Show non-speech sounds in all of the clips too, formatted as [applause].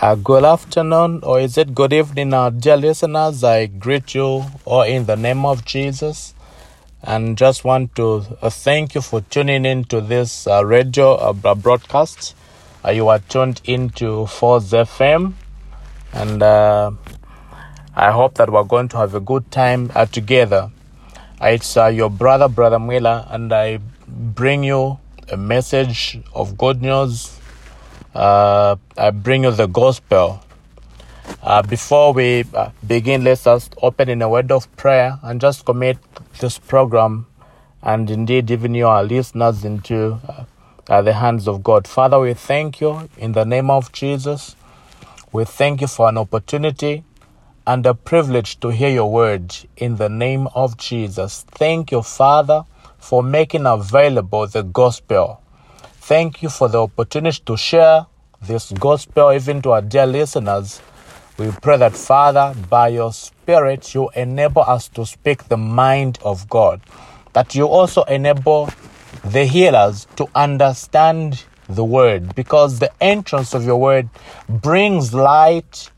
Uh, good afternoon, or is it good evening, our dear listeners? I greet you all in the name of Jesus, and just want to uh, thank you for tuning in to this uh, radio uh, broadcast. Uh, you are tuned into Force FM, and uh, I hope that we're going to have a good time uh, together. it's your brother, Brother Miller, and I bring you a message of good news uh, I bring you the gospel. Uh, before we uh, begin, let's open in a word of prayer and just commit this program and indeed even your listeners into uh, uh, the hands of God. Father, we thank you in the name of Jesus. We thank you for an opportunity and a privilege to hear your word in the name of Jesus. Thank you, Father, for making available the gospel Thank you for the opportunity to share this gospel even to our dear listeners. We pray that, Father, by your Spirit, you enable us to speak the mind of God, that you also enable the hearers to understand the word, because the entrance of your word brings light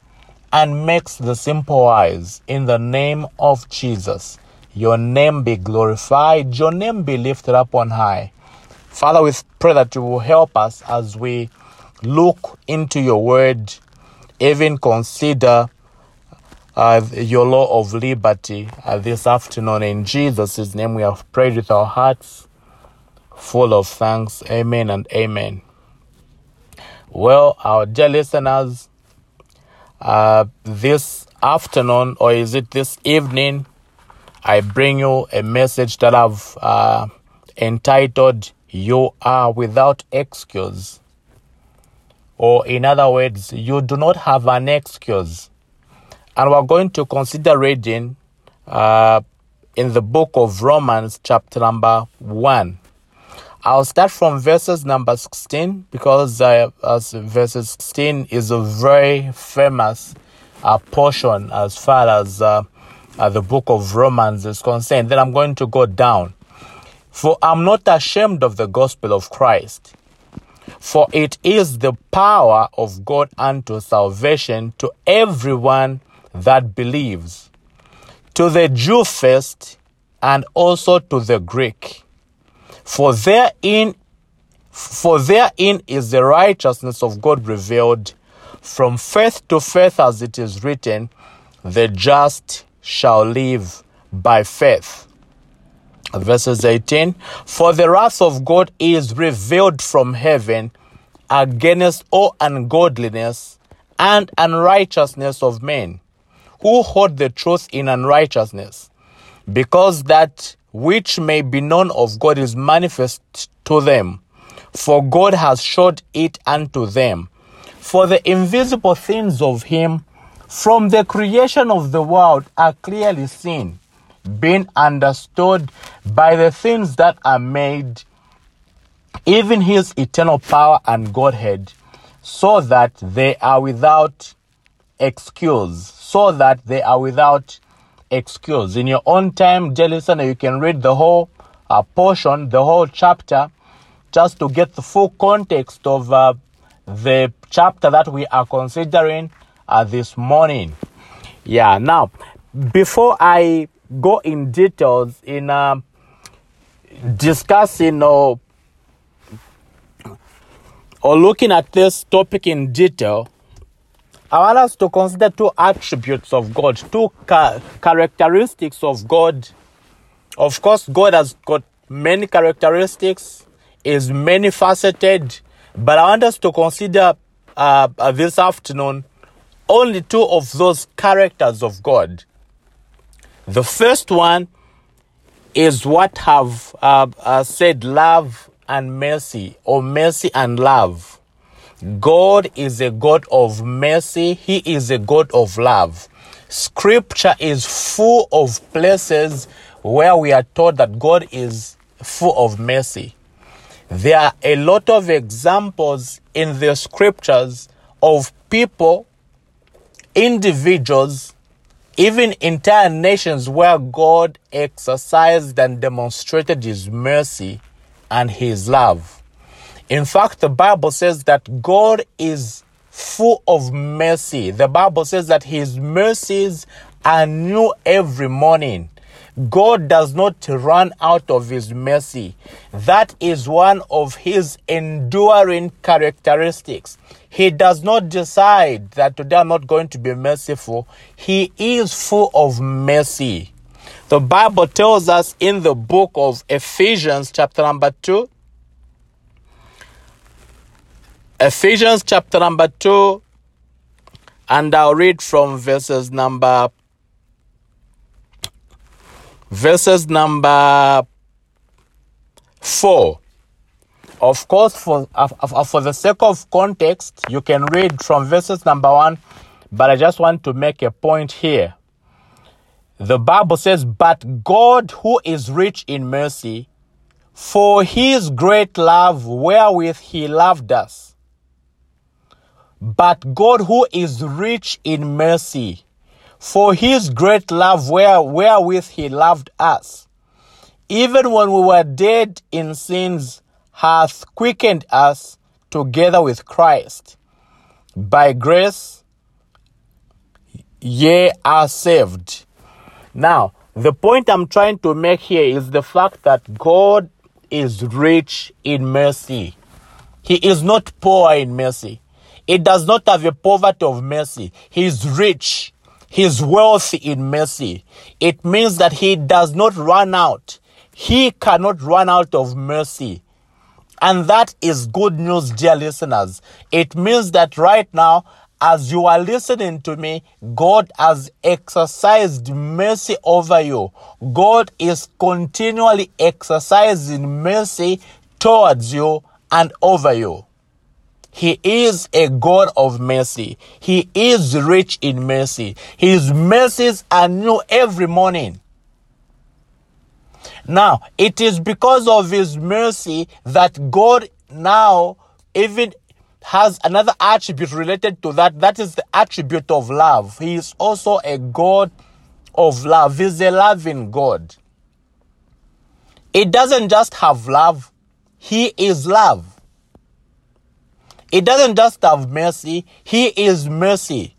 and makes the simple wise. In the name of Jesus, your name be glorified, your name be lifted up on high. Father, we pray that you will help us as we look into your word, even consider uh, your law of liberty uh, this afternoon. In Jesus' name, we have prayed with our hearts full of thanks. Amen and amen. Well, our dear listeners, uh, this afternoon, or is it this evening, I bring you a message that I've uh, entitled you are without excuse. Or, in other words, you do not have an excuse. And we're going to consider reading uh, in the book of Romans, chapter number 1. I'll start from verses number 16 because uh, as verses 16 is a very famous uh, portion as far as uh, uh, the book of Romans is concerned. Then I'm going to go down for I'm not ashamed of the gospel of Christ, for it is the power of God unto salvation to everyone that believes, to the Jew first, and also to the Greek. For therein for therein is the righteousness of God revealed from faith to faith, as it is written, the just shall live by faith verses 18 For the wrath of God is revealed from heaven against all ungodliness and unrighteousness of men who hold the truth in unrighteousness, because that which may be known of God is manifest to them, for God has showed it unto them. For the invisible things of Him from the creation of the world are clearly seen being understood by the things that are made, even his eternal power and Godhead, so that they are without excuse. So that they are without excuse. In your own time, dear listener, you can read the whole uh, portion, the whole chapter, just to get the full context of uh, the chapter that we are considering uh, this morning. Yeah, now, before I go in details in uh, discussing or or looking at this topic in detail, I want us to consider two attributes of God, two ca- characteristics of God. Of course, God has got many characteristics, is many faceted, but I want us to consider uh, this afternoon only two of those characters of God. The first one is what have uh, uh, said love and mercy, or mercy and love. God is a God of mercy, He is a God of love. Scripture is full of places where we are told that God is full of mercy. There are a lot of examples in the scriptures of people, individuals even entire nations where God exercised and demonstrated his mercy and his love. In fact, the Bible says that God is full of mercy. The Bible says that his mercies are new every morning. God does not run out of his mercy. That is one of his enduring characteristics. He does not decide that today I'm not going to be merciful. He is full of mercy. The Bible tells us in the book of Ephesians, chapter number 2, Ephesians chapter number 2, and I'll read from verses number verses number 4. Of course, for, uh, for the sake of context, you can read from verses number 1, but I just want to make a point here. The Bible says, But God, who is rich in mercy, for his great love wherewith he loved us. But God, who is rich in mercy, for his great love where, wherewith he loved us, even when we were dead in sins, hath quickened us together with Christ. By grace ye are saved. Now, the point I'm trying to make here is the fact that God is rich in mercy. He is not poor in mercy. He does not have a poverty of mercy. He is rich his wealth in mercy. It means that he does not run out. He cannot run out of mercy. And that is good news, dear listeners. It means that right now, as you are listening to me, God has exercised mercy over you. God is continually exercising mercy towards you and over you. He is a God of mercy. He is rich in mercy. His mercies are new every morning. Now, it is because of His mercy that God now even has another attribute related to that. That is the attribute of love. He is also a God of love. He's a loving God. It doesn't just have love, He is love. He doesn't just have mercy, He is mercy.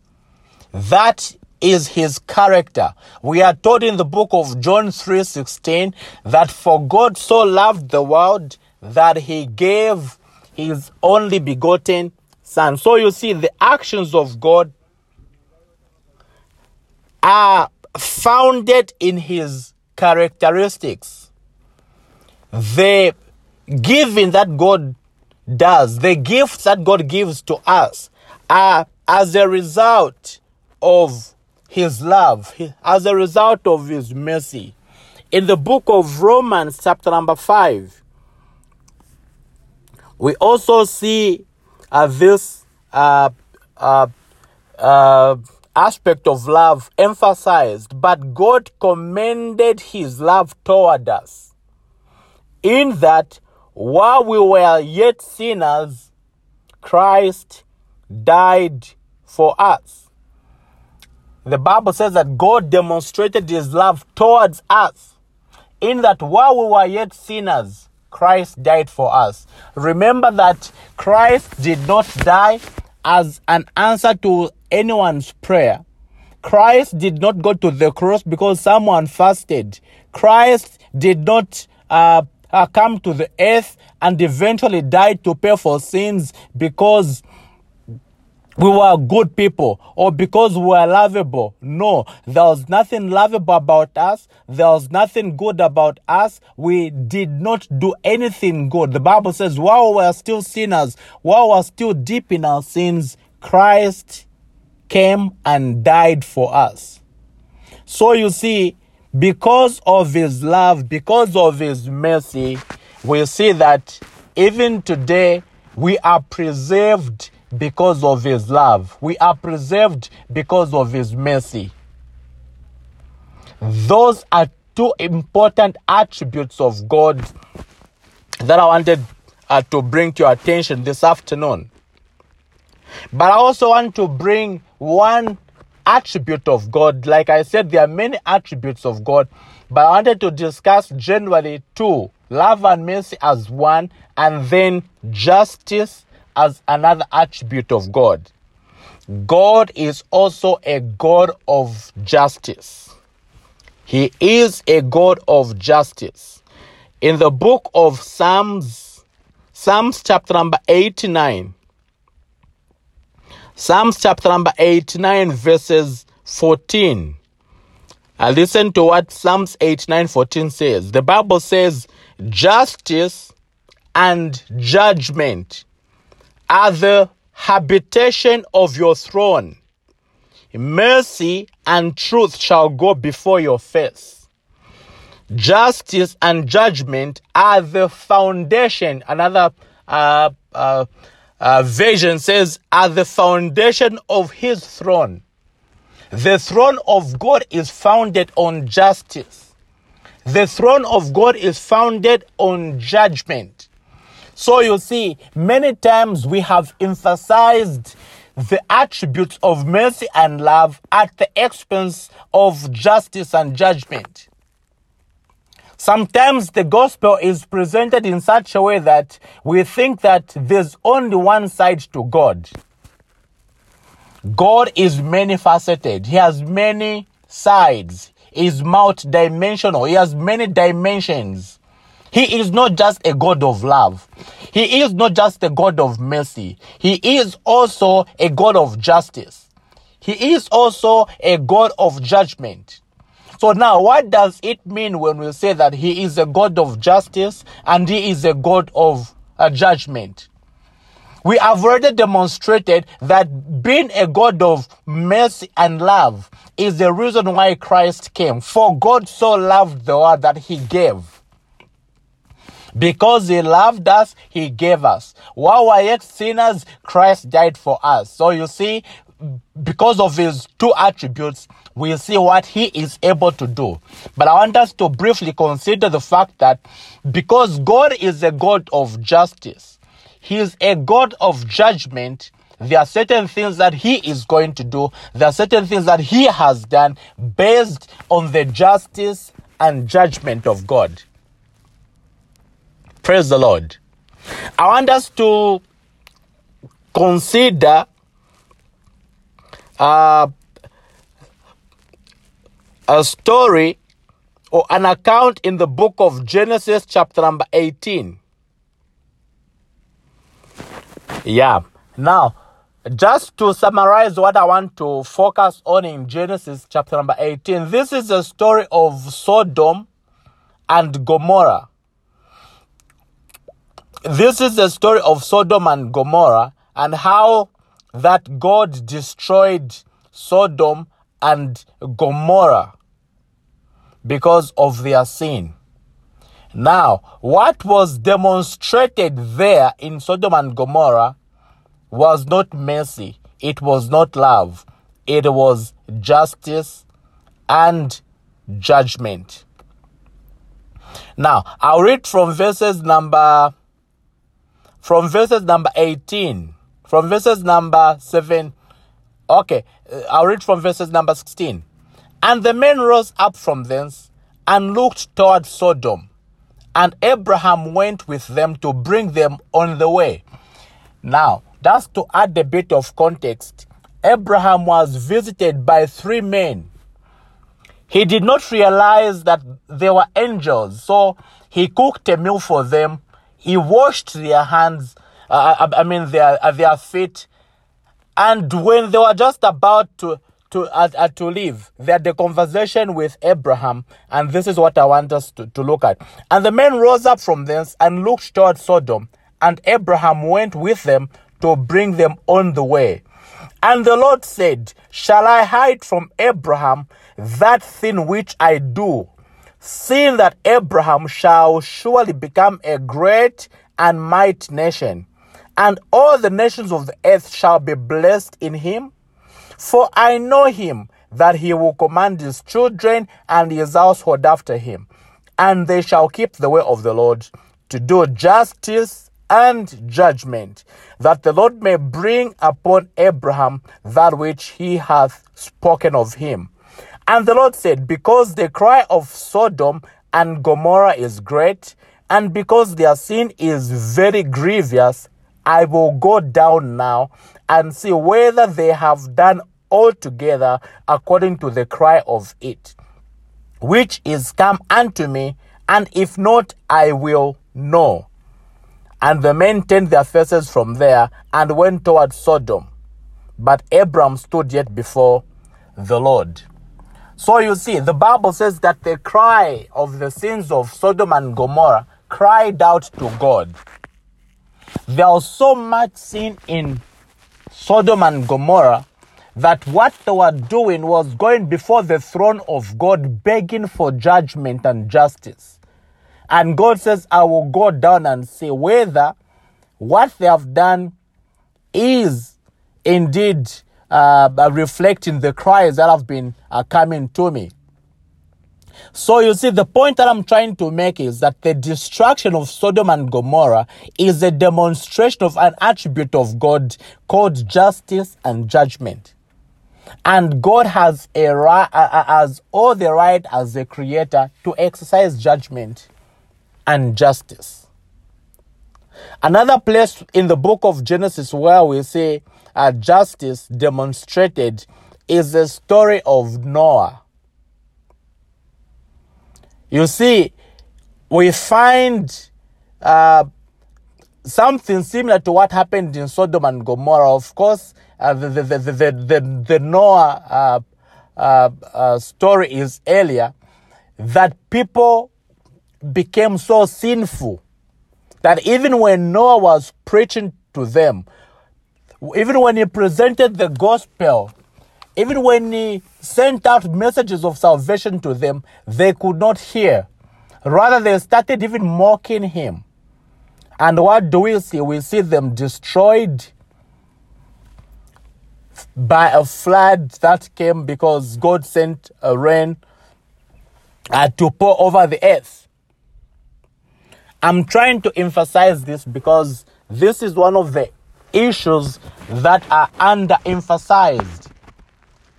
That is his character. We are told in the book of John 3:16 that for God so loved the world that he gave his only begotten son. So you see the actions of God are founded in his characteristics. The giving that God does, the gifts that God gives to us are as a result of His love, as a result of His mercy. In the book of Romans, chapter number 5, we also see uh, this uh, uh, uh, aspect of love emphasized. But God commended His love toward us in that while we were yet sinners, Christ died for us. The Bible says that God demonstrated his love towards us in that while we were yet sinners, Christ died for us. Remember that Christ did not die as an answer to anyone's prayer. Christ did not go to the cross because someone fasted. Christ did not uh, uh, come to the earth and eventually died to pay for sins because we were good people or because we were lovable. No, there was nothing lovable about us. There was nothing good about us. We did not do anything good. The Bible says, while we were still sinners, while we were still deep in our sins, Christ came and died for us. So you see, because of his love, because of his mercy, we see that even today we are preserved because of his love. We are preserved because of his mercy. Those are two important attributes of God that I wanted uh, to bring to your attention this afternoon. But I also want to bring one attribute of God. Like I said, there are many attributes of God, but I wanted to discuss generally two love and mercy as one, and then justice as another attribute of God. God is also a God of justice. He is a God of justice. In the book of Psalms, Psalms chapter number 89, Psalms chapter number 89, verses 14. I listen to what Psalms 89 14 says. The Bible says, Justice and judgment are the habitation of your throne. Mercy and truth shall go before your face. Justice and judgment are the foundation. Another uh, uh, uh, version says, are the foundation of his throne. The throne of God is founded on justice. The throne of God is founded on judgment. So you see, many times we have emphasized the attributes of mercy and love at the expense of justice and judgment. Sometimes the gospel is presented in such a way that we think that there's only one side to God. God is many faceted. He has many sides. He's multidimensional. He has many dimensions. He is not just a God of love. He is not just a God of mercy. He is also a God of justice. He is also a God of judgment. So now, what does it mean when we say that He is a God of justice and He is a God of uh, judgment? We have already demonstrated that being a God of mercy and love is the reason why Christ came. For God so loved the world that He gave. Because he loved us, he gave us. While we yet sinners, Christ died for us. So you see, because of his two attributes, we see what he is able to do. But I want us to briefly consider the fact that because God is a God of justice, he is a God of judgment, there are certain things that he is going to do. There are certain things that he has done based on the justice and judgment of God. Praise the Lord. I want us to consider uh, a story or an account in the book of Genesis, chapter number 18. Yeah. Now, just to summarize what I want to focus on in Genesis chapter number 18, this is a story of Sodom and Gomorrah. This is the story of Sodom and Gomorrah and how that God destroyed Sodom and Gomorrah because of their sin. Now, what was demonstrated there in Sodom and Gomorrah was not mercy, it was not love, it was justice and judgment. Now, I'll read from verses number from verses number 18, from verses number 7. Okay, uh, I'll read from verses number 16. And the men rose up from thence and looked toward Sodom. And Abraham went with them to bring them on the way. Now, just to add a bit of context. Abraham was visited by three men. He did not realize that they were angels, so he cooked a meal for them he washed their hands, uh, I, I, mean their uh, their feet, and when they were just about to to to leave, they had a conversation with Abraham, and this is what I want us to, to look at. And the men rose up from thence and looked toward Sodom, and Abraham went with them to bring them on the way. And the Lord said, Shall I hide from Abraham that thing which I do? seeing that Abraham shall surely become a great and mighty nation, and all the nations of the earth shall be blessed in him. For I know him that he will command his children and his household after him, and they shall keep the way of the Lord to do justice and judgment, that the Lord may bring upon Abraham that which he hath spoken of him. And the Lord said, Because the cry of Sodom and Gomorrah is great, and because their sin is very grievous, I will go down now and see whether they have done altogether according to the cry of it, which is come unto me, and if not, I will know. And the men turned their faces from there and went toward Sodom. But Abram stood yet before the Lord. So you see, the Bible says that the cry of the sins of Sodom and Gomorrah cried out to God. There was so much sin in Sodom and Gomorrah that what they were doing was going before the throne of God, begging for judgment and justice. And God says, I will go down and see whether what they have done is indeed uh, reflecting the cries that have been uh, coming to me. So you see, the point that I'm trying to make is that the destruction of Sodom and Gomorrah is a demonstration of an attribute of God called justice and judgment. And God has a has all the right as a creator to exercise judgment and justice. Another place in the book of Genesis where we see uh, justice demonstrated is the story of Noah. You see, we find uh, something similar to what happened in Sodom and Gomorrah. Of course, uh, the, the, the, the, the, the Noah uh, uh, uh, story is earlier that people became so sinful that even when Noah was preaching to them, even when he presented the gospel, even when he sent out messages of salvation to them, they could not hear. Rather, they started even mocking him. And what do we see? We see them destroyed by a flood that came because God sent a rain uh, to pour over the earth. I'm trying to emphasize this because this is one of the issues that are underemphasized.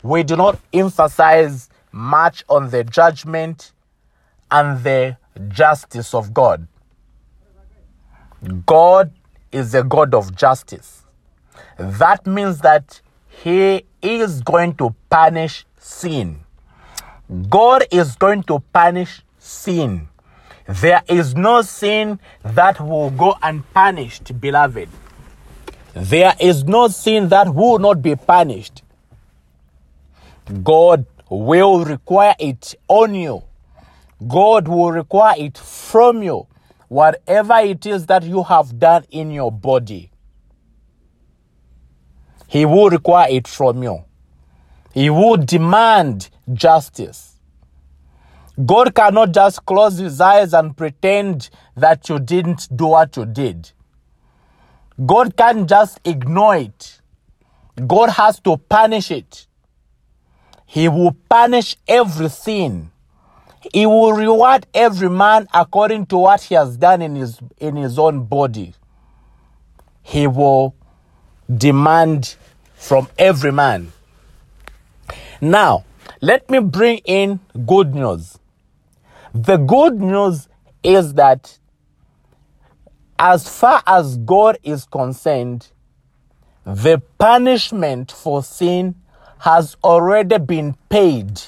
We do not emphasize much on the judgment and the justice of God. God is a God of justice. That means that He is going to punish sin. God is going to punish sin. There is no sin that will go unpunished, beloved. There is no sin that will not be punished. God will require it on you. God will require it from you, whatever it is that you have done in your body. He will require it from you. He will demand justice. God cannot just close his eyes and pretend that you didn't do what you did. God can't just ignore it. God has to punish it. He will punish every sin. He will reward every man according to what he has done in his, in his own body. He will demand from every man. Now, let me bring in good news. The good news is that as far as God is concerned, the punishment for sin has already been paid.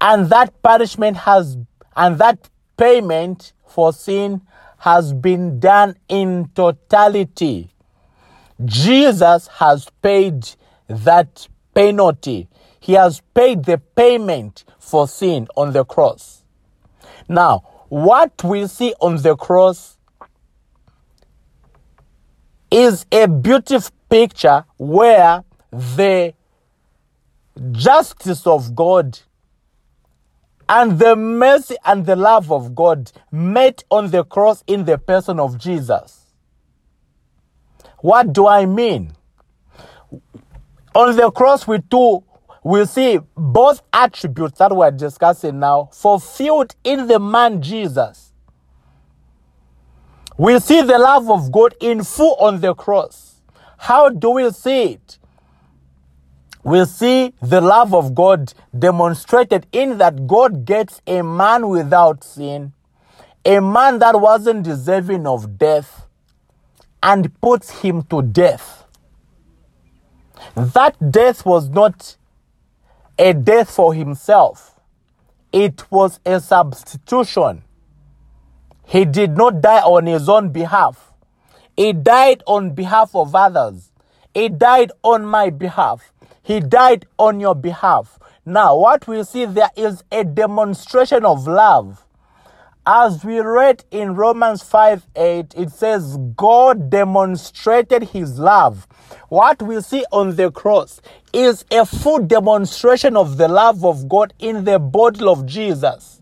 And that punishment has, and that payment for sin has been done in totality. Jesus has paid that penalty. He has paid the payment for sin on the cross. Now, what we see on the cross is a beautiful picture where the justice of God and the mercy and the love of God met on the cross in the person of Jesus. What do I mean? On the cross, we too we see both attributes that we're discussing now fulfilled in the man Jesus. We see the love of God in full on the cross. How do we see it? We see the love of God demonstrated in that God gets a man without sin, a man that wasn't deserving of death, and puts him to death. That death was not a death for himself, it was a substitution. He did not die on his own behalf, he died on behalf of others. He died on my behalf. He died on your behalf. Now, what we see there is a demonstration of love. As we read in Romans 5 8, it says, God demonstrated his love. What we see on the cross is a full demonstration of the love of God in the body of Jesus.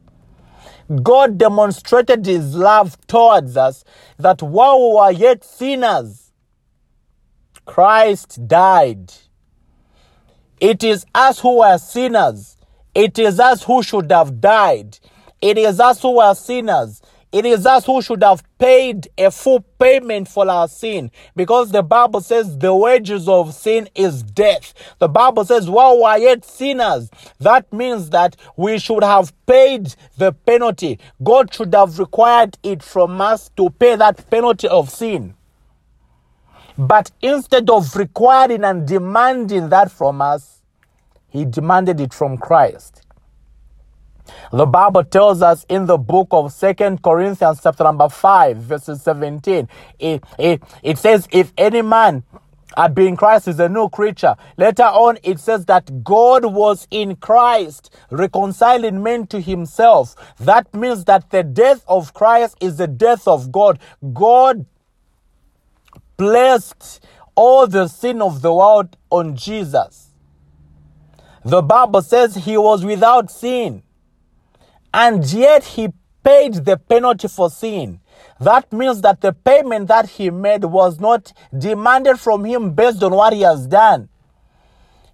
God demonstrated his love towards us that while we were yet sinners, Christ died. It is us who are sinners. It is us who should have died. It is us who are sinners. It is us who should have paid a full payment for our sin because the Bible says the wages of sin is death. The Bible says while we are yet sinners, that means that we should have paid the penalty. God should have required it from us to pay that penalty of sin. But instead of requiring and demanding that from us, he demanded it from Christ. The Bible tells us in the book of Second Corinthians chapter number 5 verses 17, it, it, it says, if any man uh, being Christ is a new creature. Later on, it says that God was in Christ, reconciling men to himself. That means that the death of Christ is the death of God. God placed all the sin of the world on Jesus. The Bible says he was without sin, and yet he paid the penalty for sin. That means that the payment that he made was not demanded from him based on what he has done.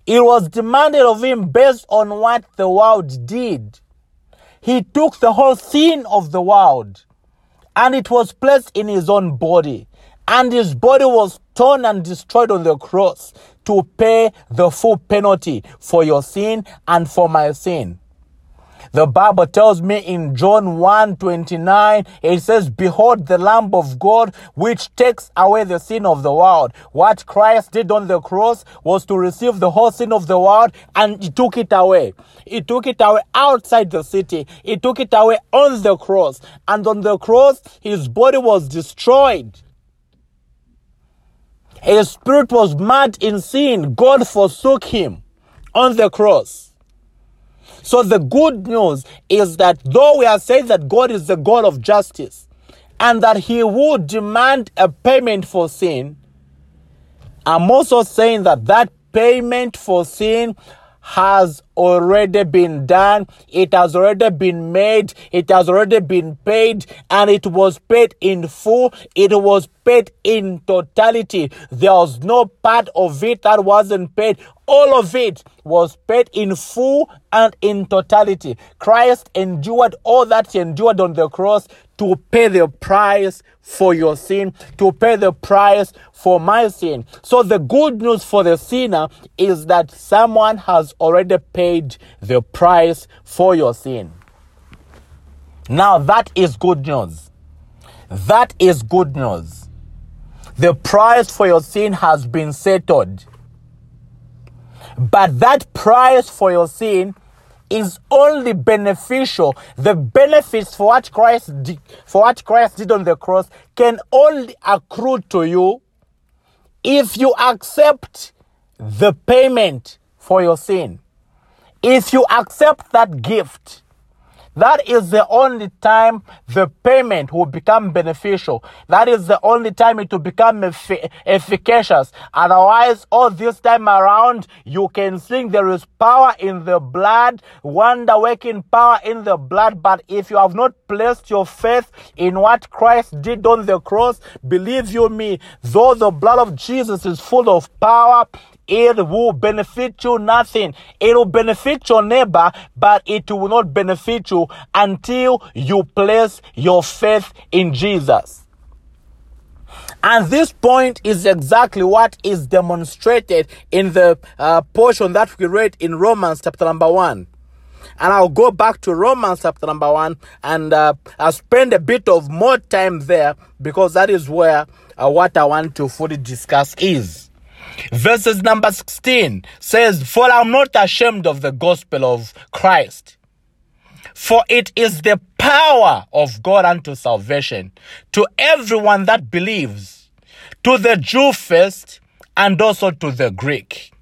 It was demanded of him based on what the world did. He took the whole sin of the world and it was placed in his own body and his body was torn and destroyed on the cross to pay the full penalty for your sin and for my sin. The Bible tells me in John 1 29, it says, Behold the Lamb of God, which takes away the sin of the world. What Christ did on the cross was to receive the whole sin of the world and he took it away. He took it away outside the city. He took it away on the cross. And on the cross, his body was destroyed. His spirit was mad in sin. God forsook him on the cross. So the good news is that though we are saying that God is the God of justice and that he would demand a payment for sin, I'm also saying that that payment for sin has already been done. It has already been made. It has already been paid and it was paid in full. It was paid in totality. There was no part of it that wasn't paid. All of it was paid in full and in totality. Christ endured all that he endured on the cross to pay the price for your sin, to pay the price for my sin. So the good news for the sinner is that someone has already paid the price for your sin. Now that is good news. That is good news. The price for your sin has been settled. But that price for your sin is only beneficial. The benefits for what Christ did, for what Christ did on the cross can only accrue to you if you accept the payment for your sin. If you accept that gift, that is the only time the payment will become beneficial. That is the only time it will become effic- efficacious. Otherwise, all this time around, you can think there is power in the blood, wonder working power in the blood. But if you have not placed your faith in what Christ did on the cross, believe you me, though the blood of Jesus is full of power, it will benefit you nothing. It will benefit your neighbor, but it will not benefit you until you place your faith in Jesus. And this point is exactly what is demonstrated in the uh, portion that we read in Romans chapter number 1. And I'll go back to Romans chapter number 1 and uh, I'll spend a bit of more time there because that is where uh, what I want to fully discuss is verses number 16 says, For I'm not ashamed of the gospel of Christ. For it is the power of God unto salvation to everyone that believes, to the Jew first, and also to the Greek.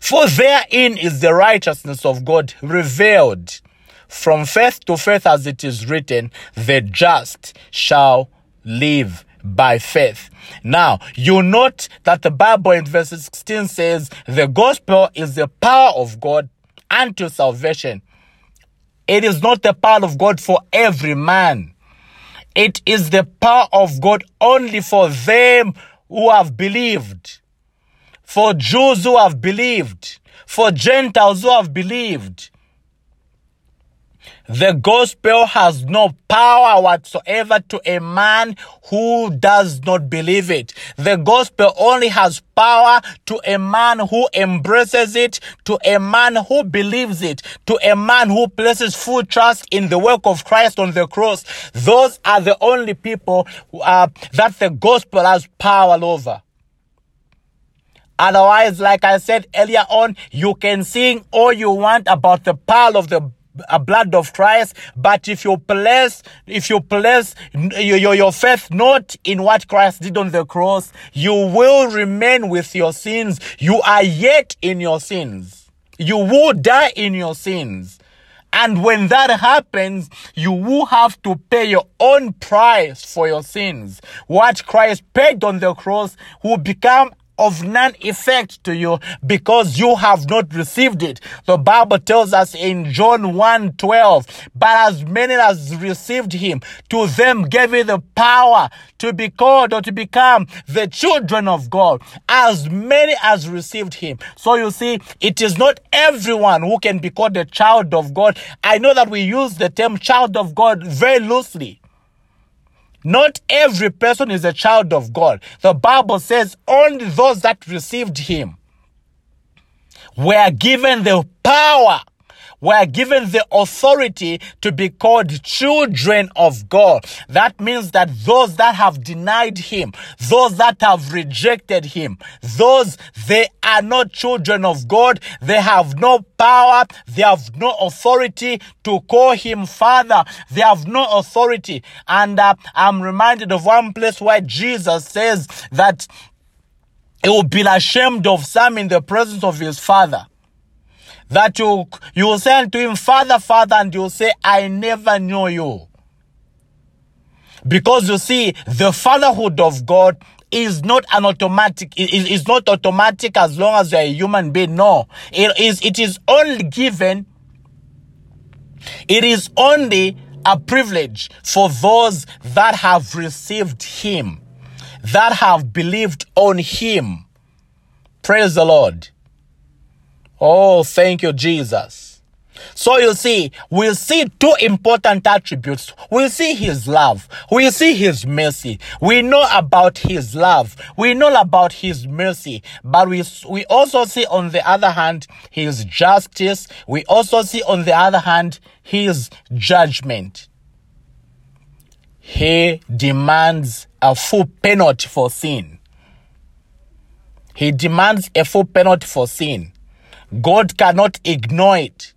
For therein is the righteousness of God revealed from faith to faith, as it is written, the just shall live by faith. Now, you note that the Bible in verse 16 says the gospel is the power of God unto salvation. It is not the power of God for every man. It is the power of God only for them who have believed. For Jews who have believed. For Gentiles who have believed. The gospel has no power whatsoever to a man who does not believe it. The gospel only has power to a man who embraces it, to a man who believes it, to a man who places full trust in the work of Christ on the cross. Those are the only people who, uh, that the gospel has power over. Otherwise, like I said earlier on, you can sing all you want about the power of the a blood of Christ. But if you place, if you place your, your faith not in what Christ did on the cross, you will remain with your sins. You are yet in your sins. You will die in your sins. And when that happens, you will have to pay your own price for your sins. What Christ paid on the cross will become of none effect to you because you have not received it. The Bible tells us in John 1 12, but as many as received him, to them gave he the power to be called or to become the children of God, as many as received him. So you see, it is not everyone who can be called a child of God. I know that we use the term child of God very loosely. Not every person is a child of God. The Bible says only those that received him were given the power were given the authority to be called children of God. That means that those that have denied him, those that have rejected him, those they are not children of God. They have no power. They have no authority to call him father. They have no authority. And uh, I'm reminded of one place where Jesus says that he will be ashamed of some in the presence of his father that you, you will to him, Father, Father, and you'll say, I never knew you. Because you see, the fatherhood of God is not an automatic, it is not automatic as long as you're a human being. No. It is, it is only given, it is only a privilege for those that have received Him, that have believed on Him. Praise the Lord. Oh, thank you, Jesus. So you see, we see two important attributes. We see his love. We see his mercy. We know about his love. We know about his mercy. But we, we also see on the other hand, his justice. We also see on the other hand, his judgment. He demands a full penalty for sin. He demands a full penalty for sin. God cannot ignore it.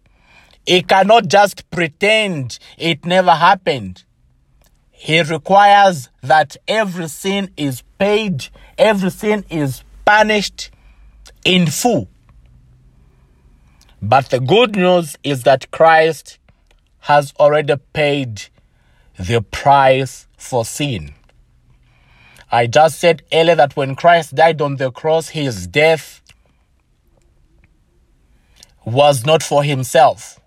He cannot just pretend it never happened. He requires that every sin is paid, every sin is punished in full. But the good news is that Christ has already paid the price for sin. I just said earlier that when Christ died on the cross, his death was not for himself.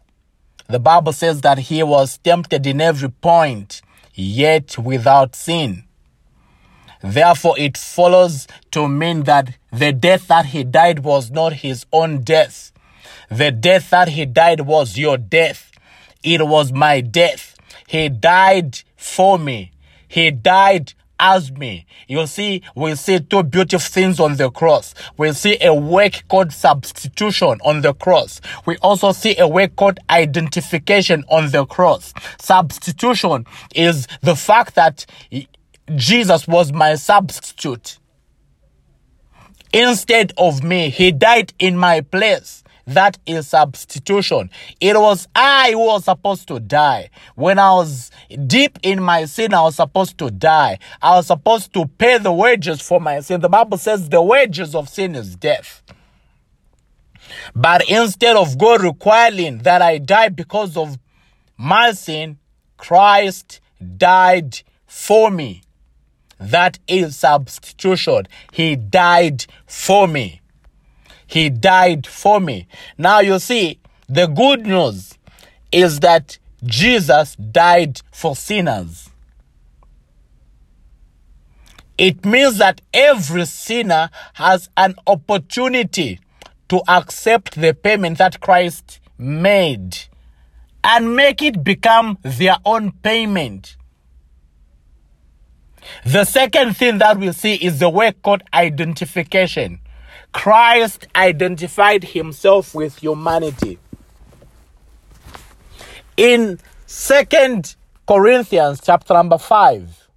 The Bible says that he was tempted in every point, yet without sin. Therefore, it follows to mean that the death that he died was not his own death. The death that he died was your death. It was my death. He died for me. He died as me. You see, we see two beautiful things on the cross. We see a work called substitution on the cross. We also see a work called identification on the cross. Substitution is the fact that Jesus was my substitute. Instead of me, he died in my place. That is substitution. It was I who was supposed to die. When I was deep in my sin, I was supposed to die. I was supposed to pay the wages for my sin. The Bible says the wages of sin is death. But instead of God requiring that I die because of my sin, Christ died for me. That is substitution. He died for me. He died for me. Now you see, the good news is that Jesus died for sinners. It means that every sinner has an opportunity to accept the payment that Christ made and make it become their own payment. The second thing that we see is the word called identification. Christ identified himself with humanity. In Second Corinthians chapter number 5,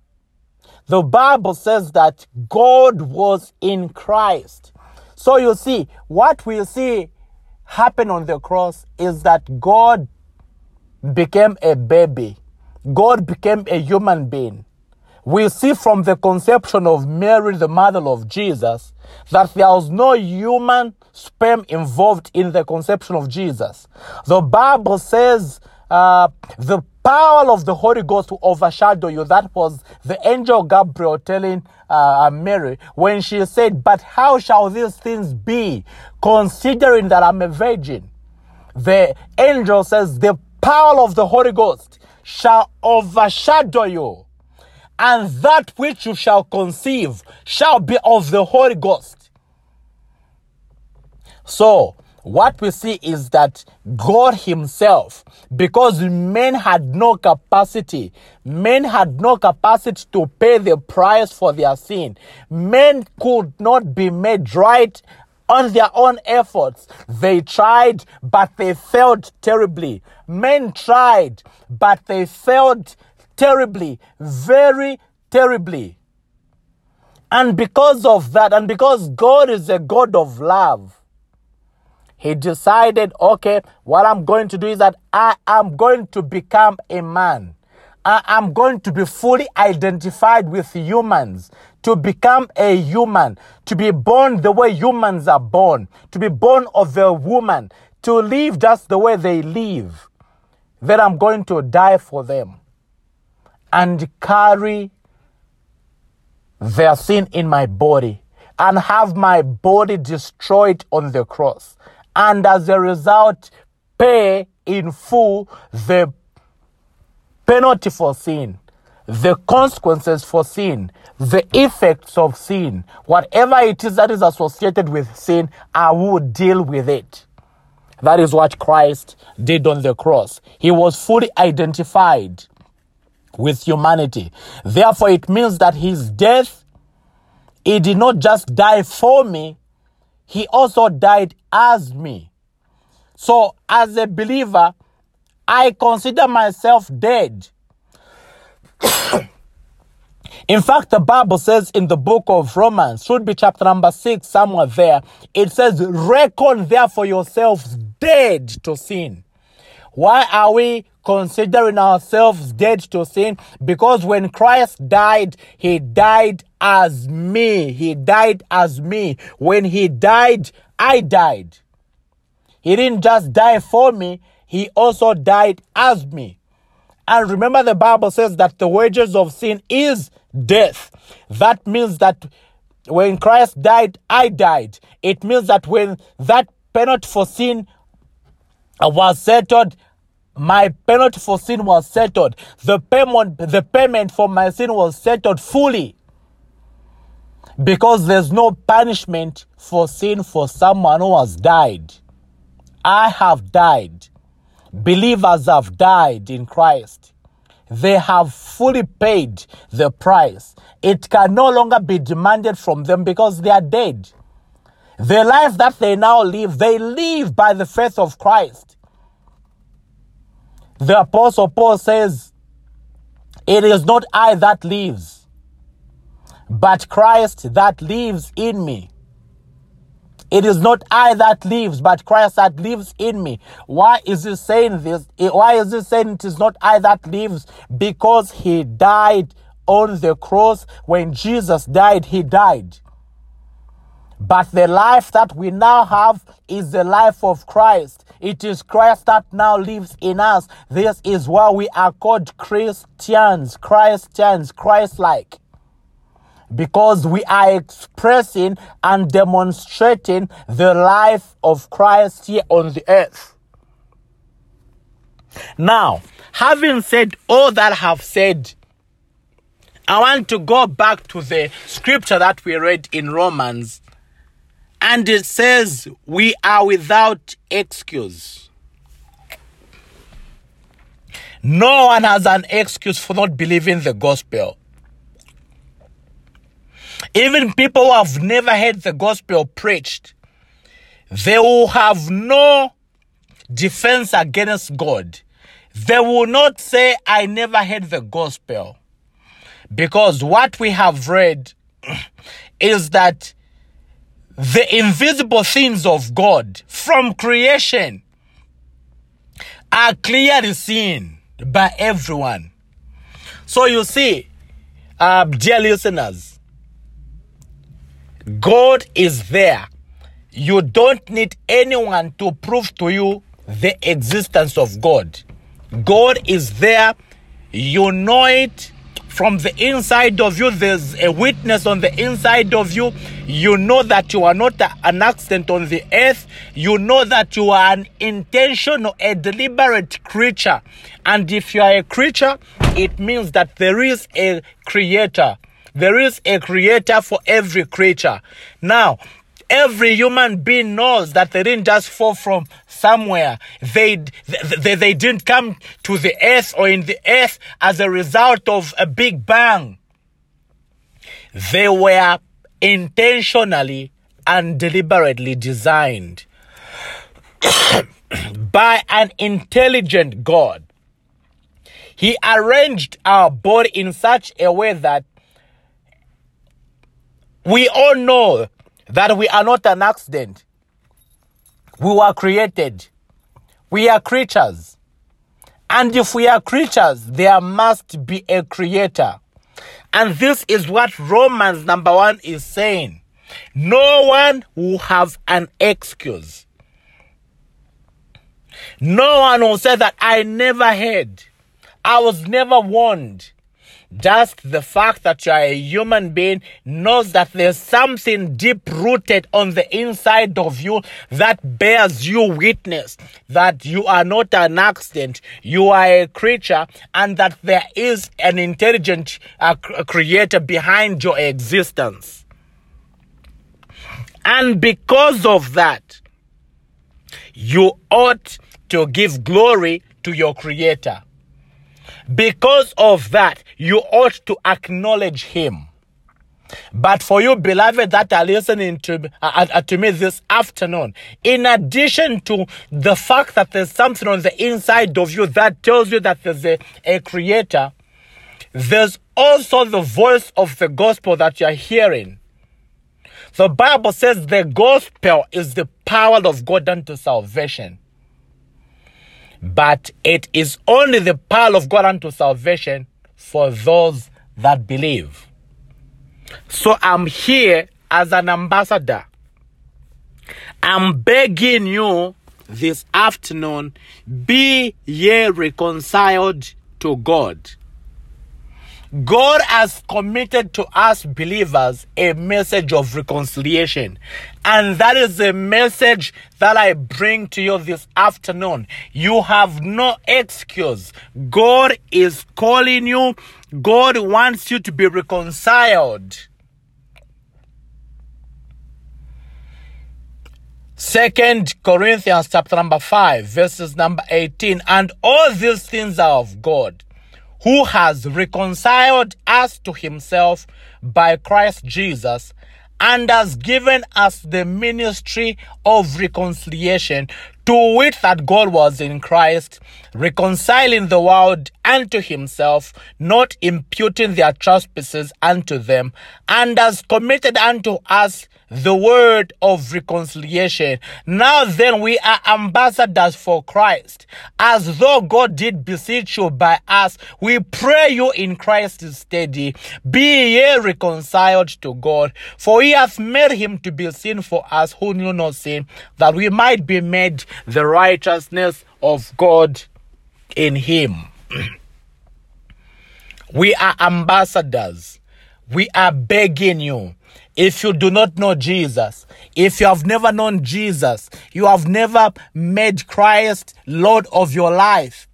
the Bible says that God was in Christ. So you see, what we see happen on the cross is that God became a baby. God became a human being we see from the conception of Mary, the mother of Jesus, that there was no human sperm involved in the conception of Jesus. The Bible says uh, the power of the Holy Ghost to overshadow you. That was the angel Gabriel telling uh, Mary when she said, But how shall these things be, considering that I'm a virgin? The angel says, The power of the Holy Ghost shall overshadow you and that which you shall conceive shall be of the Holy Ghost. So, what we see is that God Himself, because men had no capacity, men had no capacity to pay the price for their sin, men could not be made right on their own efforts. They tried, but they failed terribly. Men tried, but they failed terribly, very terribly. And because of that, and because God is a God of love, he decided, okay, what I'm going to do is that I am going to become a man. I am going to be fully identified with humans, to become a human, to be born the way humans are born, to be born of a woman, to live just the way they live. Then I'm going to die for them and carry their sin in my body and have my body destroyed on the cross. And as a result, pay in full the penalty for sin, the consequences for sin, the effects of sin, whatever it is that is associated with sin, I will deal with it. That is what Christ did on the cross. He was fully identified with humanity. Therefore, it means that his death, he did not just die for me, he also died as me. So, as a believer, I consider myself dead. [coughs] in fact, the Bible says in the book of Romans, should be chapter number six, somewhere there, it says, Reckon therefore yourselves dead to sin. Why are we considering ourselves dead to sin because when Christ died, he died as me. He died as me. When he died, I died. He didn't just die for me, he also died as me. And remember, the Bible says that the wages of sin is death. That means that when Christ died, I died. It means that when that penalty for sin was settled, my penalty for sin was settled. The payment, the payment for my sin was settled fully. Because there's no punishment for sin for someone who has died. I have died. Believers have died in Christ. They have fully paid the price. It can no longer be demanded from them because they are dead. The life that they now live, they live by the faith of Christ. The Apostle Paul says, It is not I that lives, but Christ that lives in me. It is not I that lives, but Christ that lives in me. Why is he saying this? Eh, why is he saying it is not I that lives? Because he died on the cross. When Jesus died, he died. But the life that we now have is the life of Christ. It is Christ that now lives in us. This is why we are called Christians, Christians, Christ like. Because we are expressing and demonstrating the life of Christ here on the earth. Now, having said all that I have said, I want to go back to the scripture that we read in Romans and it says, We are without excuse. No one has an excuse for not believing the gospel. Even people who have never heard the gospel preached, they will have no defense against God. They will not say, I never heard the gospel. Because what we have read [clears throat] is that the invisible things of God from creation are clearly seen by everyone. So you see, uh, dear listeners, God is there. You don't need anyone to prove to you the existence of God. God is there. You know it from the inside of you. There's a witness on the inside of you. You know that you are not an accident on the earth. You know that you are an intentional, a deliberate creature. And if you are a creature, it means that there is a creator. There is a creator for every creature. Now, every human being knows that they didn't just fall from somewhere. They, they, they didn't come to the earth or in the earth as a result of a big bang. They were intentionally and deliberately designed [coughs] by an intelligent God. He arranged our body in such a way that we all know that we are not an accident. We were created. We are creatures. And if we are creatures, there must be a creator. And this is what Romans number one is saying. No one will have an excuse. No one will say that I never heard. I was never warned. Just the fact that you are a human being knows that there's something deep rooted on the inside of you that bears you witness that you are not an accident, you are a creature, and that there is an intelligent uh, creator behind your existence. And because of that, you ought to give glory to your creator. Because of that, you ought to acknowledge him. But for you, beloved, that are listening to, uh, uh, to me this afternoon, in addition to the fact that there's something on the inside of you that tells you that there's a, a creator, there's also the voice of the gospel that you're hearing. The Bible says the gospel is the power of God unto salvation. But it is only the power of God unto salvation for those that believe. So I'm here as an ambassador. I'm begging you this afternoon be ye reconciled to God. God has committed to us believers a message of reconciliation. And that is the message that I bring to you this afternoon. You have no excuse. God is calling you. God wants you to be reconciled. Second Corinthians chapter number 5 verses number 18 and all these things are of God who has reconciled us to himself by Christ Jesus and has given us the ministry of reconciliation to wit that God was in Christ, reconciling the world unto himself, not imputing their trespasses unto them, and has committed unto us the word of reconciliation. Now then, we are ambassadors for Christ. As though God did beseech you by us, we pray you in Christ's steady. Be ye reconciled to God, for he hath made him to be sin for us who knew no sin, that we might be made the righteousness of God in him. [clears throat] we are ambassadors. We are begging you if you do not know Jesus, if you have never known Jesus, you have never made Christ Lord of your life,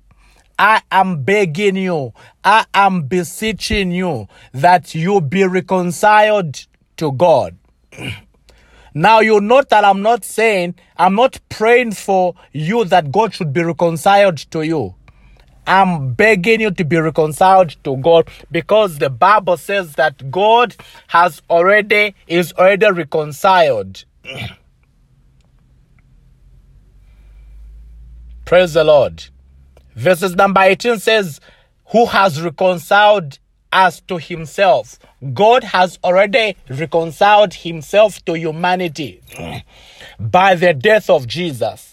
I am begging you, I am beseeching you that you be reconciled to God. [clears throat] Now you note that I'm not saying, I'm not praying for you that God should be reconciled to you. I'm begging you to be reconciled to God because the Bible says that God has already is already reconciled. [clears throat] Praise the Lord. Verses number 18 says, Who has reconciled us to himself? God has already reconciled himself to humanity by the death of Jesus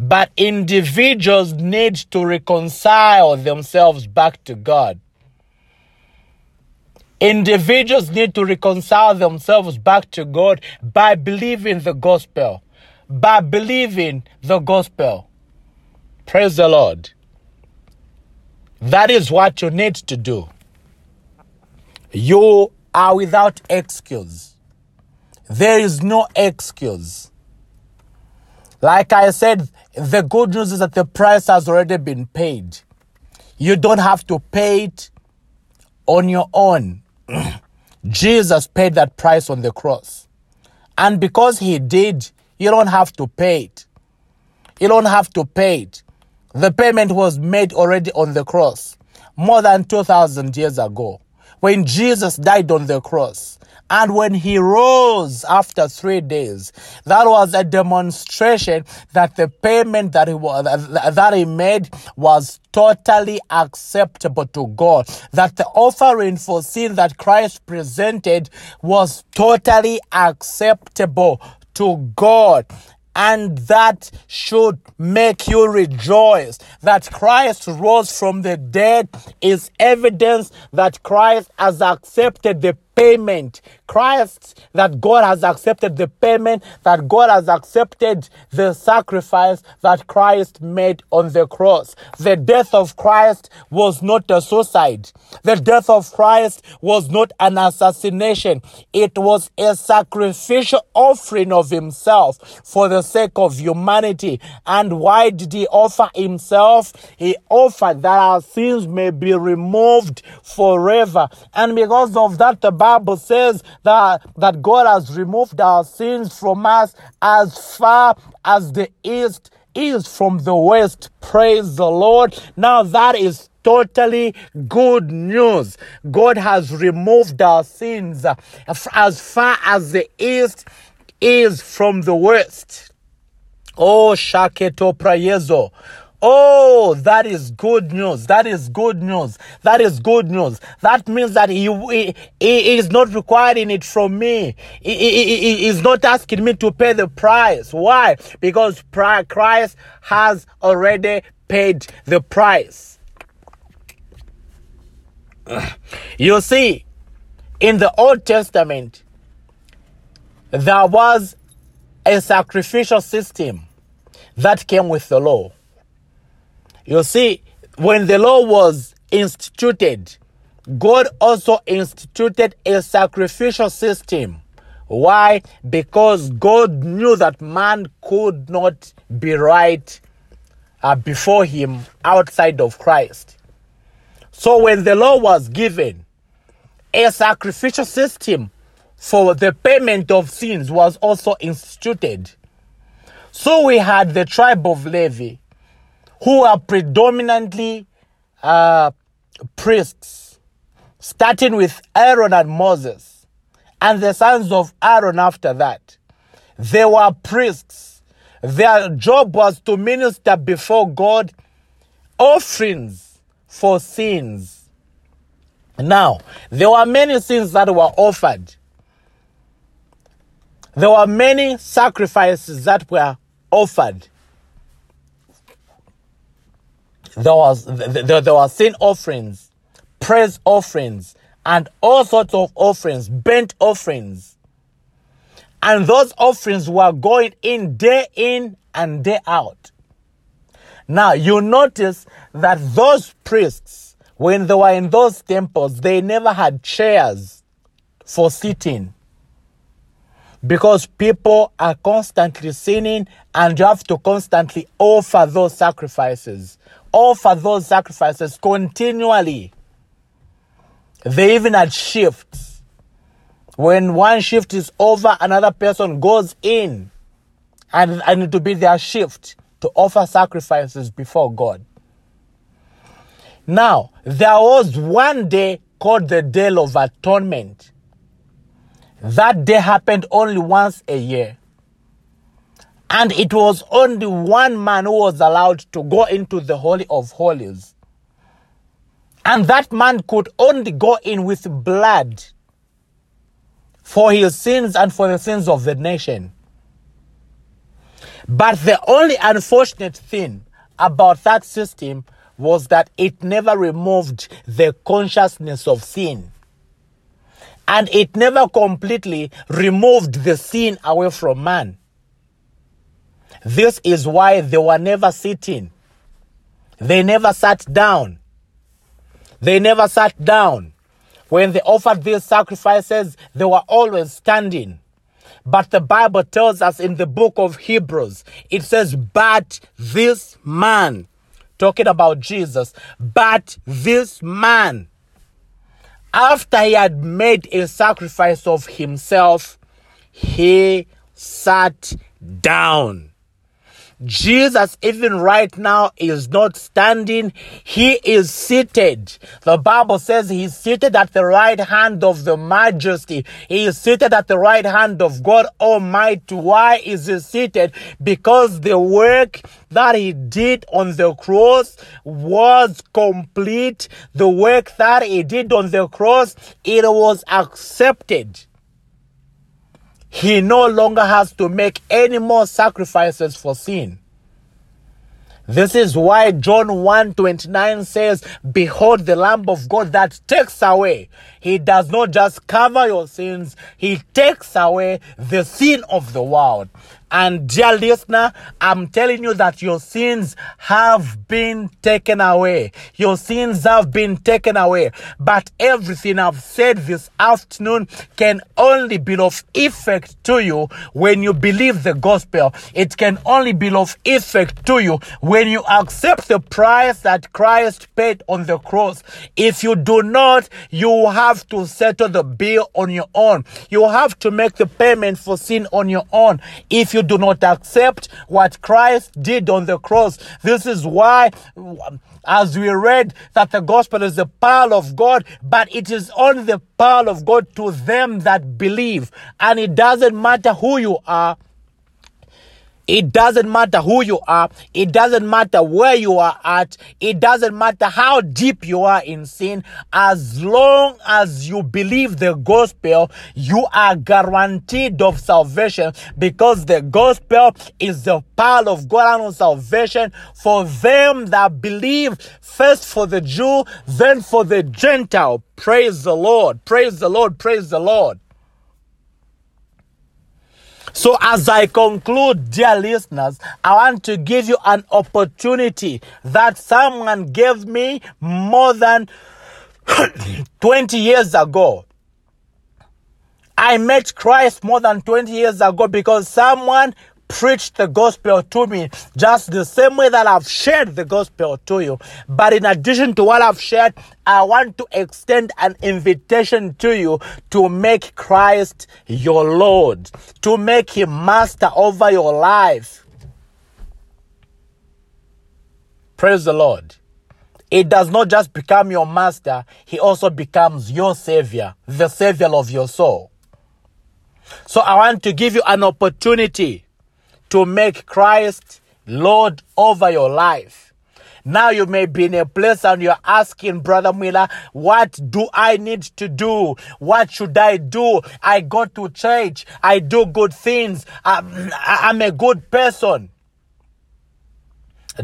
but individuals need to reconcile themselves back to God. Individuals need to reconcile themselves back to God by believing the gospel. By believing the gospel. Praise the Lord. That is what you need to do. You are without excuse. There is no excuse. Like I said, the good news is that the price has already been paid. You don't have to pay it on your own. [clears throat] Jesus paid that price on the cross. And because he did, you don't have to pay it. You don't have to pay it. The payment was made already on the cross more than 2,000 years ago when Jesus died on the cross. And when he rose after three days, that was a demonstration that the payment that he was, that he made was totally acceptable to God. That the offering for sin that Christ presented was totally acceptable to God and that should make you rejoice. That Christ rose from the dead is evidence that Christ has accepted the payment. Christ, that God has accepted the payment, that God has accepted the sacrifice that Christ made on the cross. The death of Christ was not a suicide. The death of Christ was not an assassination. It was a sacrificial offering of himself for the sake of humanity. And why did he offer himself? He offered that our sins may be removed forever. And because of that, the Bible says that, that God has removed our sins from us as far as the east is from the west. Praise the Lord. Now that is totally good news. God has removed our sins uh, as far as the east is from the west. Oh, Shaketo Prayezo. Oh, that is good news. That is good news. That is good news. That means that he, he, he is not requiring it from me. He, he, he is not asking me to pay the price. Why? Because Christ has already paid the price. You see, in the Old Testament, there was a sacrificial system that came with the law. You see, when the law was instituted, God also instituted a sacrificial system. Why? Because God knew that man could not be right uh, before him outside of Christ. So when the law was given, a sacrificial system for the payment of sins was also instituted. So we had the tribe of Levi who are predominantly uh, priests, starting with Aaron and Moses, and the sons of Aaron after that. They were priests. their job was to minister before God offerings for sins. Now, there were many sins that were offered. There were many sacrifices that were offered. There was there, there were sin offerings, praise offerings, and all sorts of offerings, burnt offerings. And those offerings were going in day in and day out. Now you notice that those priests, when they were in those temples, they never had chairs for sitting because people are constantly sinning and you have to constantly offer those sacrifices. Offer those sacrifices continually. They even had shifts. When one shift is over, another person goes in and, and it will be their shift to offer sacrifices before God. Now, there was one day called the Day of Atonement. That day happened only once a year. And it was only one man who was allowed to go into the Holy of Holies. And that man could only go in with blood for his sins and for the sins of the nation. But the only unfortunate thing about that system was that it never removed the consciousness of sin and it never completely removed the sin away from man. This is why they were never sitting. They never sat down. They never sat down. When they offered these sacrifices, they were always standing. But the Bible tells us in the book of Hebrews, it says, But this man, talking about Jesus, but this man after he had made a sacrifice of himself, he sat down. Jesus, even right now, is not standing. He is seated. The Bible says he's seated at the right hand of the majesty. He is seated at the right hand of God Almighty. Why is he seated? Because the work that he did on the cross was complete. The work that he did on the cross, it was accepted he no longer has to make any more sacrifices for sin. This is why John 1:29 says, "Behold the lamb of God that takes away." He does not just cover your sins, he takes away the sin of the world. And dear listener, I'm telling you that your sins have been taken away. Your sins have been taken away. But everything I've said this afternoon can only be of effect to you when you believe the gospel. It can only be of effect to you when you accept the price that Christ paid on the cross. If you do not, you have to settle the bill on your own. You have to make the payment for sin on your own. If you you do not accept what Christ did on the cross. This is why, as we read, that the gospel is the power of God, but it is only the power of God to them that believe. And it doesn't matter who you are. It doesn't matter who you are. It doesn't matter where you are at. It doesn't matter how deep you are in sin. As long as you believe the gospel, you are guaranteed of salvation because the gospel is the power of God and salvation for them that believe, first for the Jew, then for the Gentile. Praise the Lord. Praise the Lord. Praise the Lord. So, as I conclude, dear listeners, I want to give you an opportunity that someone gave me more than [coughs] 20 years ago. I met Christ more than 20 years ago because someone preached the gospel to me just the same way that I've shared the gospel to you. But in addition to what I've shared, I want to extend an invitation to you to make Christ your Lord, to make him master over your life. Praise the Lord. It does not just become your master, he also becomes your savior, the savior of your soul. So I want to give you an opportunity to make Christ Lord over your life. Now you may be in a place and you're asking, Brother Miller, what do I need to do? What should I do? I go to church. I do good things. I'm, I'm a good person.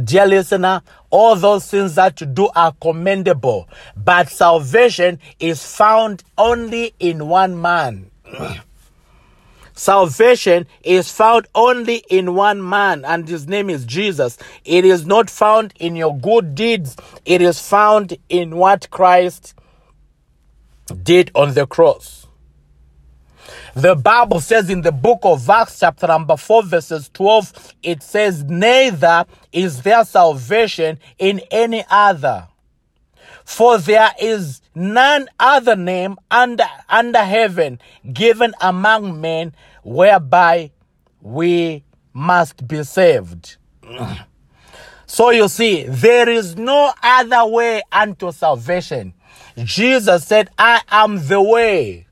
Dear listener, all those things that you do are commendable, but salvation is found only in one man. [clears throat] Salvation is found only in one man, and his name is Jesus. It is not found in your good deeds, it is found in what Christ did on the cross. The Bible says in the book of Acts, chapter number 4, verses 12, it says, Neither is there salvation in any other. For there is none other name under, under heaven given among men whereby we must be saved. so you see, there is no other way unto salvation. Jesus said, I am the way.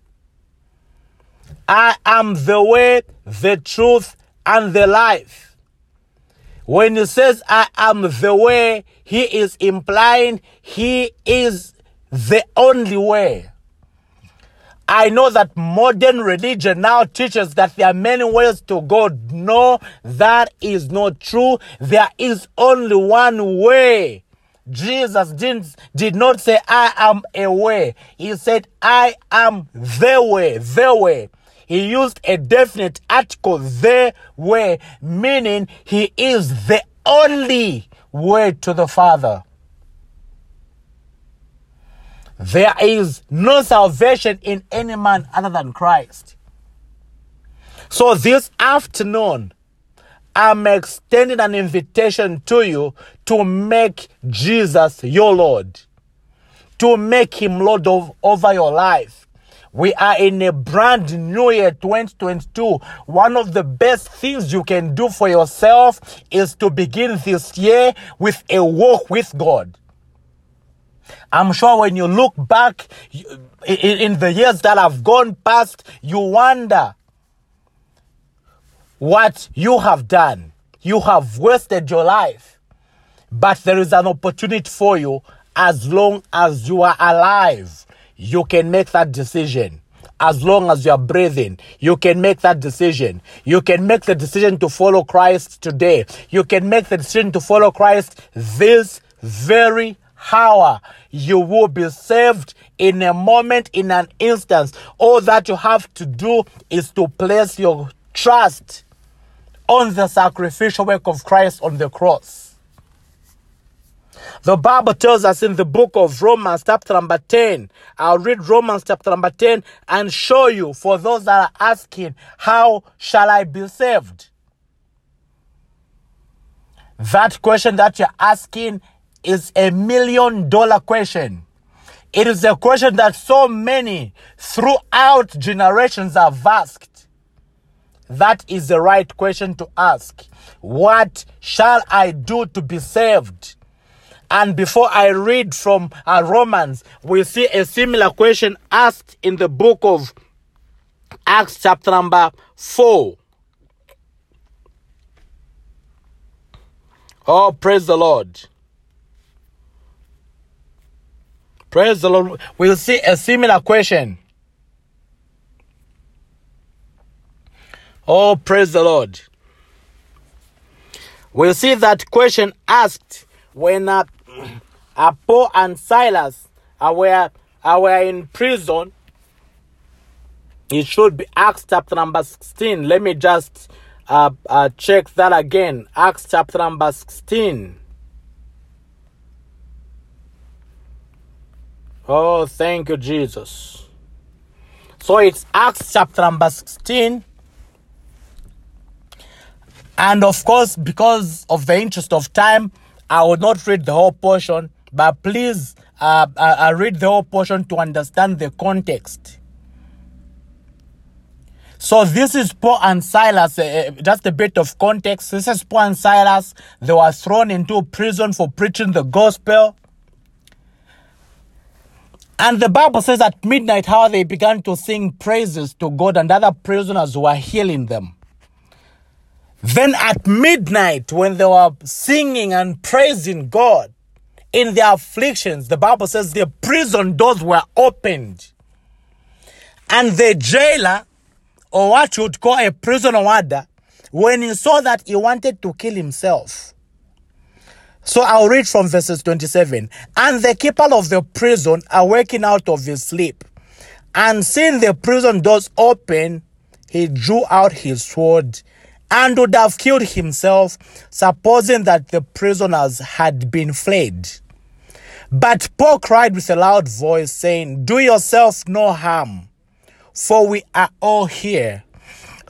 I am the way, the truth, and the life. When he says, I am the way, he is implying he is the only way. I know that modern religion now teaches that there are many ways to God. No, that is not true. There is only one way. Jesus didn't, did not say, I am a way. He said, I am the way, the way he used a definite article, the way, meaning he is the only way to the Father. There is no salvation in any man other than Christ. So this afternoon, I'm extending an invitation to you to make Jesus your Lord, to make him Lord of, over your life. We are in a brand new year 2022. One of the best things you can do for yourself is to begin this year with a walk with God. I'm sure when you look back in the years that have gone past, you wonder what you have done. You have wasted your life. But there is an opportunity for you as long as you are alive you can make that decision. As long as you are breathing, you can make that decision. You can make the decision to follow Christ today. You can make the decision to follow Christ this very hour. You will be saved in a moment, in an instance. All that you have to do is to place your trust on the sacrificial work of Christ on the cross. The Bible tells us in the book of Romans, chapter number 10. I'll read Romans, chapter number 10, and show you for those that are asking, How shall I be saved? That question that you're asking is a million dollar question. It is a question that so many throughout generations have asked. That is the right question to ask. What shall I do to be saved? And before I read from uh, Romans, we see a similar question asked in the book of Acts, chapter number 4. Oh, praise the Lord. Praise the Lord. We'll see a similar question. Oh, praise the Lord. We'll see that question asked when uh, uh, Paul and Silas are were, are were in prison, it should be Acts chapter number 16. Let me just uh, uh, check that again. Acts chapter number 16. Oh, thank you, Jesus. So it's Acts chapter number 16. And of course, because of the interest of time, I will not read the whole portion, but please uh, uh, uh, read the whole portion to understand the context. So this is Paul and Silas, uh, uh, just a bit of context. This is Paul and Silas. They were thrown into prison for preaching the gospel. And the Bible says at midnight how they began to sing praises to God and other prisoners were healing them. Then at midnight, when they were singing and praising God in their afflictions, the Bible says the prison doors were opened. And the jailer, or what you would call a prisoner warder, when he saw that he wanted to kill himself. So I'll read from verses 27. And the keeper of the prison, awaking out of his sleep, and seeing the prison doors open, he drew out his sword and would have killed himself, supposing that the prisoners had been fled. But Paul cried with a loud voice, saying, Do yourself no harm, for we are all here.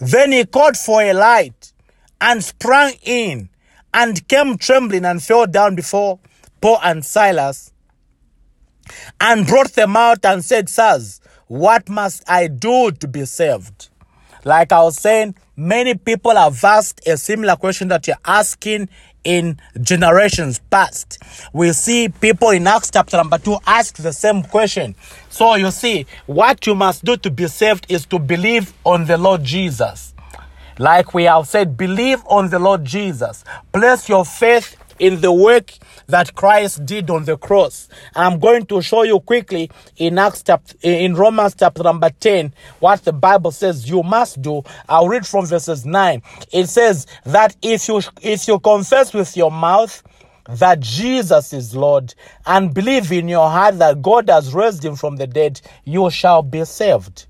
Then he called for a light and sprang in and came trembling and fell down before Paul and Silas and brought them out and said, Sirs, what must I do to be saved? Like I was saying, many people have asked a similar question that you're asking in generations past. We see people in Acts chapter number 2 ask the same question. So you see, what you must do to be saved is to believe on the Lord Jesus. Like we have said, believe on the Lord Jesus. Place your faith in the work that Christ did on the cross. I'm going to show you quickly in Acts chapter, in Romans chapter number 10, what the Bible says you must do. I'll read from verses 9. It says that if you, if you confess with your mouth, that Jesus is Lord and believe in your heart that God has raised him from the dead, you shall be saved.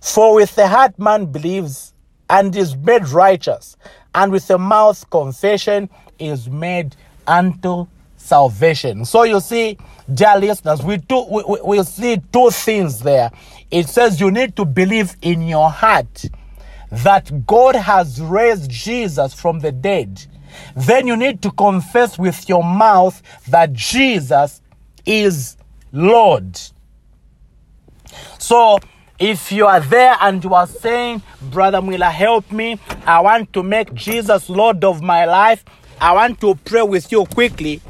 For with the heart man believes and is made righteous, and with the mouth confession is made unto salvation. So you see, dear listeners, we, do, we, we see two things there. It says you need to believe in your heart that God has raised Jesus from the dead. Then you need to confess with your mouth that Jesus is Lord. So if you are there and you are saying, Brother Miller, help me, I want to make Jesus Lord of my life, I want to pray with you quickly.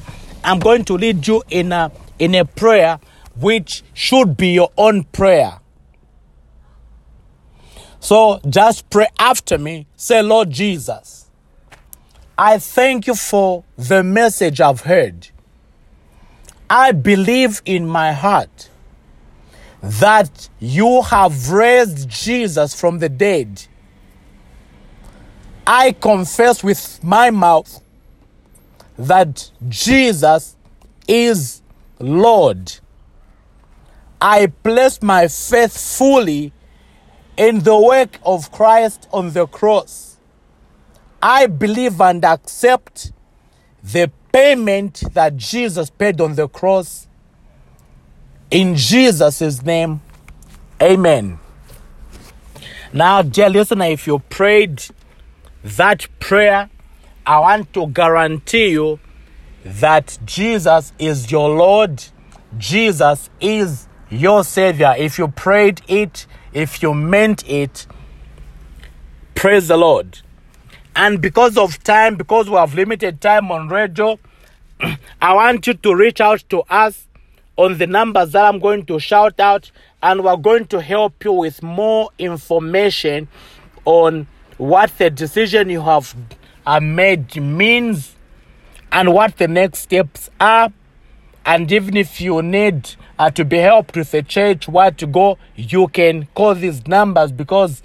I'm going to lead you in a in a prayer which should be your own prayer. So just pray after me. Say, Lord Jesus, I thank you for the message I've heard. I believe in my heart that you have raised Jesus from the dead. I confess with my mouth that Jesus is Lord. I place my faith fully in the work of Christ on the cross. I believe and accept the payment that Jesus paid on the cross. In Jesus' name, amen. Now, dear listener, if you prayed that prayer, I want to guarantee you that Jesus is your Lord. Jesus is your Savior. If you prayed it, if you meant it, praise the Lord. And because of time, because we have limited time on radio, [clears throat] I want you to reach out to us on the numbers that I'm going to shout out, and we're going to help you with more information on what the decision you have are made means and what the next steps are. And even if you need uh, to be helped with the church where to go, you can call these numbers because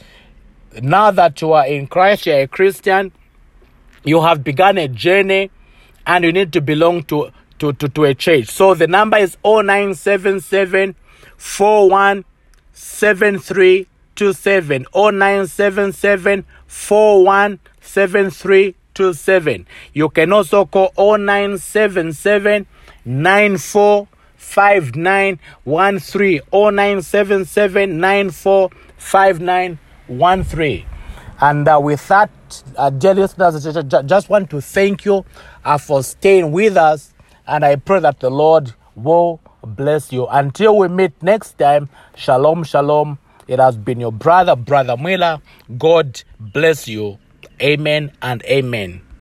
now that you are in Christ, you're a Christian, you have begun a journey and you need to belong to, to, to, to a church. So the number is 0977 417327 0977 417327. You can also call 0977 945913 0977 945913. And uh, with that, uh, dear listeners, just want to thank you uh, for staying with us. And I pray that the Lord will bless you. Until we meet next time, shalom, shalom. It has been your brother, Brother Miller. God bless you. Amen and amen.